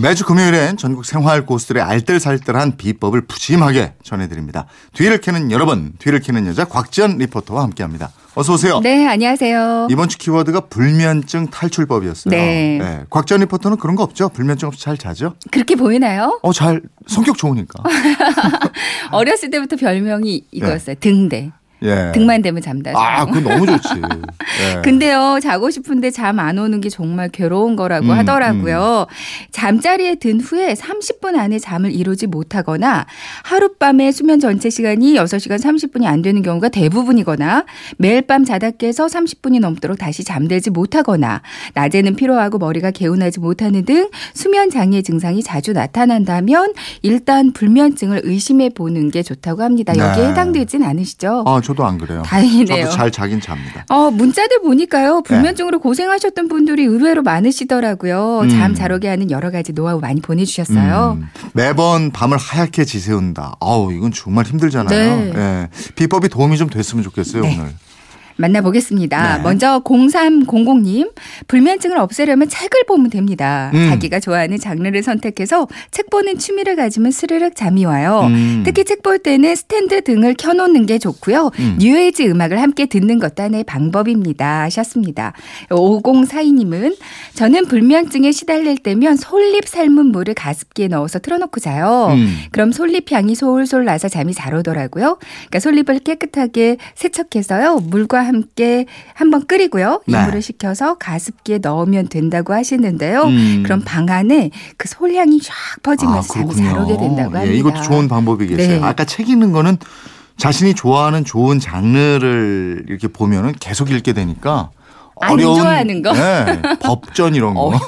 매주 금요일엔 전국 생활 고수들의 알뜰살뜰한 비법을 푸짐하게 전해드립니다. 뒤를 캐는 여러분, 뒤를 캐는 여자 곽지연 리포터와 함께합니다. 어서 오세요. 네, 안녕하세요. 이번 주 키워드가 불면증 탈출법이었어요. 네. 곽지연 리포터는 그런 거 없죠? 불면증 없이 잘 자죠? 그렇게 보이나요? 어, 잘 성격 좋으니까. 어렸을 때부터 별명이 이거였어요. 등대. 예. 등만 대면 잠다. 아, 그거 너무 좋지. 예. 근데요, 자고 싶은데 잠 안 오는 게 정말 괴로운 거라고 음, 하더라고요. 잠자리에 든 후에 30분 안에 잠을 이루지 못하거나 하룻밤에 수면 전체 시간이 6시간 30분이 안 되는 경우가 대부분이거나 매일 밤 자다 깨서 30분이 넘도록 다시 잠들지 못하거나 낮에는 피로하고 머리가 개운하지 못하는 등 수면 장애 증상이 자주 나타난다면 일단 불면증을 의심해 보는 게 좋다고 합니다. 여기에 네. 해당되진 않으시죠? 아, 저도 안 그래요. 다행이네요. 저도 잘 자긴 잡니다. 어, 문자들 보니까요. 불면증으로 고생하셨던 분들이 의외로 많으시더라고요. 음. 잠잘 오게 하는 여러 가지 노하우 많이 보내주셨어요. 음, 매번 밤을 하얗게 지새운다. 아우, 이건 정말 힘들잖아요. 네. 예. 비법이 도움이 좀 됐으면 좋겠어요, 네. 오늘. 만나보겠습니다. 네. 먼저 0300님, 불면증을 없애려면 책을 보면 됩니다. 음. 자기가 좋아하는 장르를 선택해서 책 보는 취미를 가지면 스르륵 잠이 와요. 음. 특히 책 볼 때는 스탠드 등을 켜놓는 게 좋고요. 음. 뉴에이지 음악을 함께 듣는 것도 하나의 방법입니다. 하셨습니다. 5042님은 저는 불면증에 시달릴 때면 솔잎 삶은 물을 가습기에 넣어서 틀어놓고 자요. 음. 그럼 솔잎 향이 솔솔 나서 잠이 잘 오더라고요. 그러니까 솔잎을 깨끗하게 세척해서요. 물과 함께 한번 끓이고요. 네. 이물을 식혀서 가습기에 넣으면 된다고 하시는데요. 음. 그럼 방 안에 그 솔향이 쫙 퍼지면서 잠이 잘 오게 된다고 합니다. 예, 이것도 좋은 방법이겠어요. 네. 아까 책 읽는 거는 자신이 좋아하는 좋은 장르를 이렇게 보면은 계속 읽게 되니까 안 어려운 좋아하는 거? 네, 법전 이런 거.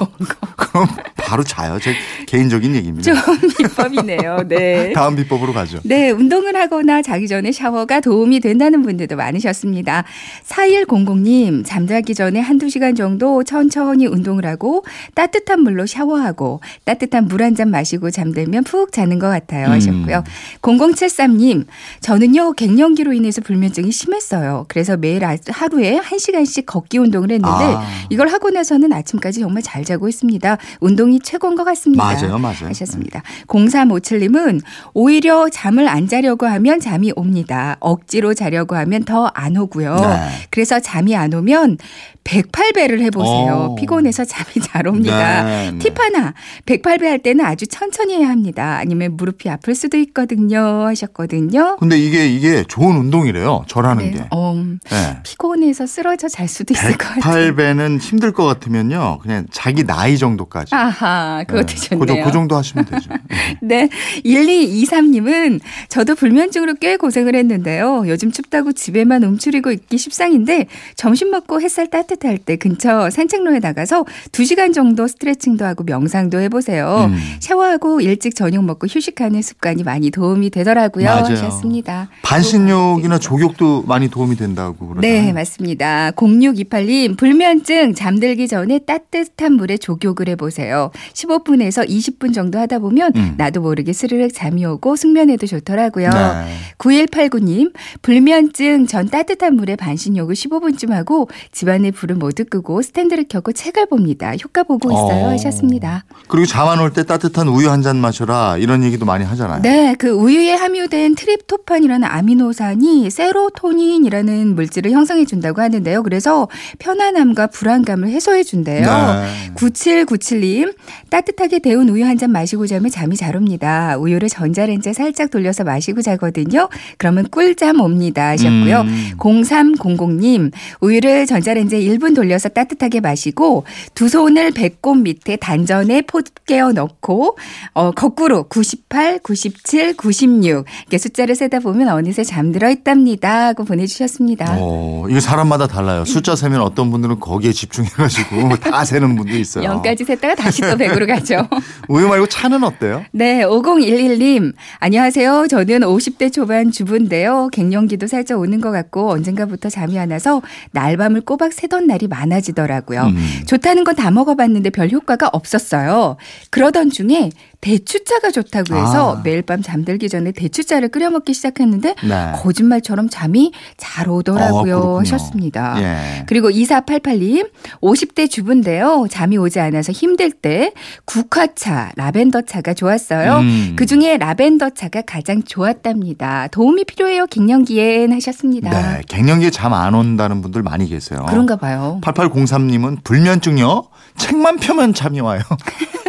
그럼 바로 자요. 제 개인적인 얘기입니다. 좋은 비법이네요. 네. 다음 비법으로 가죠. 네, 운동을 하거나 자기 전에 샤워가 도움이 된다는 분들도 많으셨습니다. 4100님, 잠자기 전에 한두 시간 정도 천천히 운동을 하고 따뜻한 물로 샤워하고 따뜻한 물 한 잔 마시고 잠들면 푹 자는 것 같아요. 음. 하셨고요. 0073님, 저는요, 갱년기로 인해서 불면증이 심했어요. 그래서 매일 아- 하루에 1시간씩 걷기 운동 을 했는데 아. 이걸 하고 나서는 아침까지 정말 잘 자고 있습니다. 운동이 최고인 것 같습니다. 맞아요, 맞아요. 하셨습니다. 0357님은 오히려 잠을 안 자려고 하면 잠이 옵니다. 억지로 자려고 하면 더 안 오고요. 네. 그래서 잠이 안 오면 108배를 해보세요. 오. 피곤해서 잠이 잘 옵니다. 네, 네. 팁 하나. 108배 할 때는 아주 천천히 해야 합니다. 아니면 무릎이 아플 수도 있거든요. 하셨거든요. 근데 이게 이게 좋은 운동이래요. 절하는 게. 어, 네. 피곤해서 쓰러져 잘 수도 있을 것 108배는 힘들 것 같으면요. 그냥 자기 나이 정도까지. 아하, 그것도 네. 좋네요. 그, 정- 그 정도 하시면 되죠. 네. 1223님은 저도 불면증으로 꽤 고생을 했는데요. 요즘 춥다고 집에만 움츠리고 있기 십상인데 점심 먹고 햇살 따뜻할 때 근처 산책로에 나가서 2시간 정도 스트레칭도 하고 명상도 해보세요. 음. 샤워하고 일찍 저녁 먹고 휴식하는 습관이 많이 도움이 되더라고요. 맞아요. 하셨습니다. 반신욕이나 족욕도 많이 도움이 된다고 그러잖아요. 네, 맞습니다. 0628 님, 불면증 잠들기 전에 따뜻한 물에 족욕을 해보세요. 15분에서 20분 정도 하다 보면 음. 나도 모르게 스르륵 잠이 오고 숙면에도 좋더라고요. 네. 9189님, 불면증 전 따뜻한 물에 반신욕을 15분쯤 하고 집안의 불을 모두 끄고 스탠드를 켜고 책을 봅니다. 효과 보고 있어요. 어. 하셨습니다. 그리고 잠 안 올 때 따뜻한 우유 한 잔 마셔라 이런 얘기도 많이 하잖아요. 네, 그 우유에 함유된 트립토판이라는 아미노산이 세로토닌이라는 물질을 형성해 준다고 하는데요. 그래서 편안함과 불안감을 해소해 준대요. 네. 9797님, 따뜻하게 데운 우유 한 잔 마시고 자면 잠이 잘 옵니다. 우유를 전자레인지에 살짝 돌려서 마시고 자거든요. 그러면 꿀잠 옵니다. 하셨고요. 음. 0300님, 우유를 전자레인지에 1분 돌려서 따뜻하게 마시고 두 손을 배꼽 밑에 단전에 포 깨어 넣고 어, 거꾸로 98, 97, 96 이렇게 숫자를 세다 보면 어느새 잠들어 있답니다. 하고 보내주셨습니다. 어, 이게 사람마다 달라요. 숫자 세면 어떤 분들은 거기에 집중해가지고 다 세는 분도 있어요. 0까지 셌다가 다시 또 100으로 가죠. 우유 말고 차는 어때요? 네, 5011님. 안녕하세요. 저는 50대 초반 주부인데요. 갱년기도 살짝 오는 것 같고 언젠가부터 잠이 안 와서 날밤을 꼬박 새던 날이 많아지더라고요. 음. 좋다는 건 다 먹어봤는데 별 효과가 없었어요. 그러던 중에 대추차가 좋다고 해서 아. 매일 밤 잠들기 전에 대추차를 끓여 먹기 시작했는데 네. 거짓말처럼 잠이 잘 오더라고요 어. 하셨습니다. 예. 그리고 2488님, 50대 주부인데요. 잠이 오지 않아서 힘들 때 국화차, 라벤더 차가 좋았어요. 음. 그 중에 라벤더 차가 가장 좋았답니다. 도움이 필요해요, 갱년기엔 하셨습니다. 네. 갱년기에 잠 안 온다는 분들 많이 계세요. 그런가 봐요. 8803님은 불면증요? 책만 펴면 잠이 와요.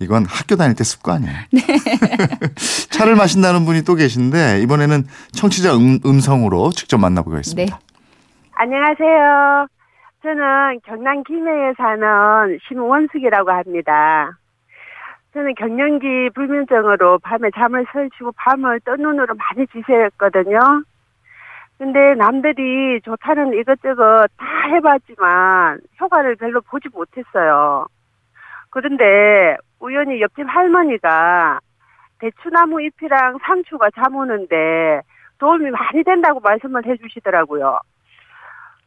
이건 학교 다닐 때 습관이에요. 네. 차를 마신다는 분이 또 계신데 이번에는 청취자 음, 음성으로 직접 만나보겠습니다. 네. 안녕하세요. 저는 경남 김해에 사는 심원숙이라고 합니다. 저는 갱년기 불면증으로 밤에 잠을 설치고 밤을 뜬 눈으로 많이 지새웠거든요. 근데 남들이 좋다는 이것저것 다 해봤지만 효과를 별로 보지 못했어요. 그런데 우연히 옆집 할머니가 대추나무 잎이랑 상추가 잠 오는데 도움이 많이 된다고 말씀을 해주시더라고요.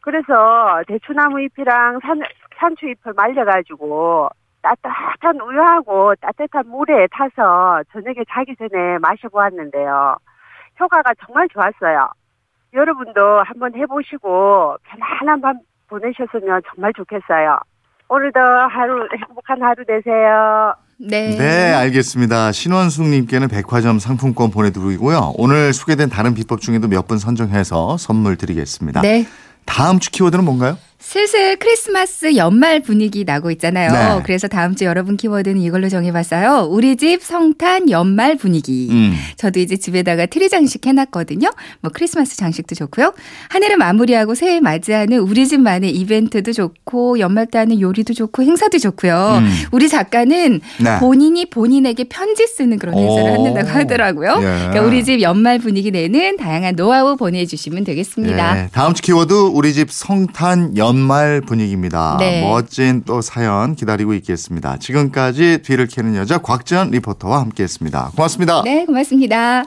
그래서 대추나무 잎이랑 산, 상추 잎을 말려가지고 따뜻한 우유하고 따뜻한 물에 타서 저녁에 자기 전에 마셔보았는데요. 효과가 정말 좋았어요. 여러분도 한번 해보시고 편안한 밤 보내셨으면 정말 좋겠어요. 오늘도 하루 행복한 하루 되세요. 네. 네, 알겠습니다. 신원숙님께는 백화점 상품권 보내드리고요. 오늘 소개된 다른 비법 중에도 몇 분 선정해서 선물 드리겠습니다. 네. 다음 주 키워드는 뭔가요? 슬슬 크리스마스 연말 분위기 나고 있잖아요. 네. 그래서 다음 주 여러분 키워드는 이걸로 정해봤어요. 우리 집 성탄 연말 분위기. 음. 저도 이제 집에다가 트리 장식 해놨거든요. 뭐 크리스마스 장식도 좋고요. 한 해를 마무리하고 새해 맞이하는 우리 집만의 이벤트도 좋고 연말 때 하는 요리도 좋고 행사도 좋고요. 음. 우리 작가는 네. 본인이 본인에게 편지 쓰는 그런 행사를 오. 한다고 하더라고요. 예. 그러니까 우리 집 연말 분위기 내는 다양한 노하우 보내주시면 되겠습니다. 네, 다음 주 키워드 우리 집 성탄 연말 분위기입니다. 네. 멋진 또 사연 기다리고 있겠습니다. 지금까지 뒤를 캐는 여자 곽지연 리포터와 함께했습니다. 고맙습니다. 네, 고맙습니다.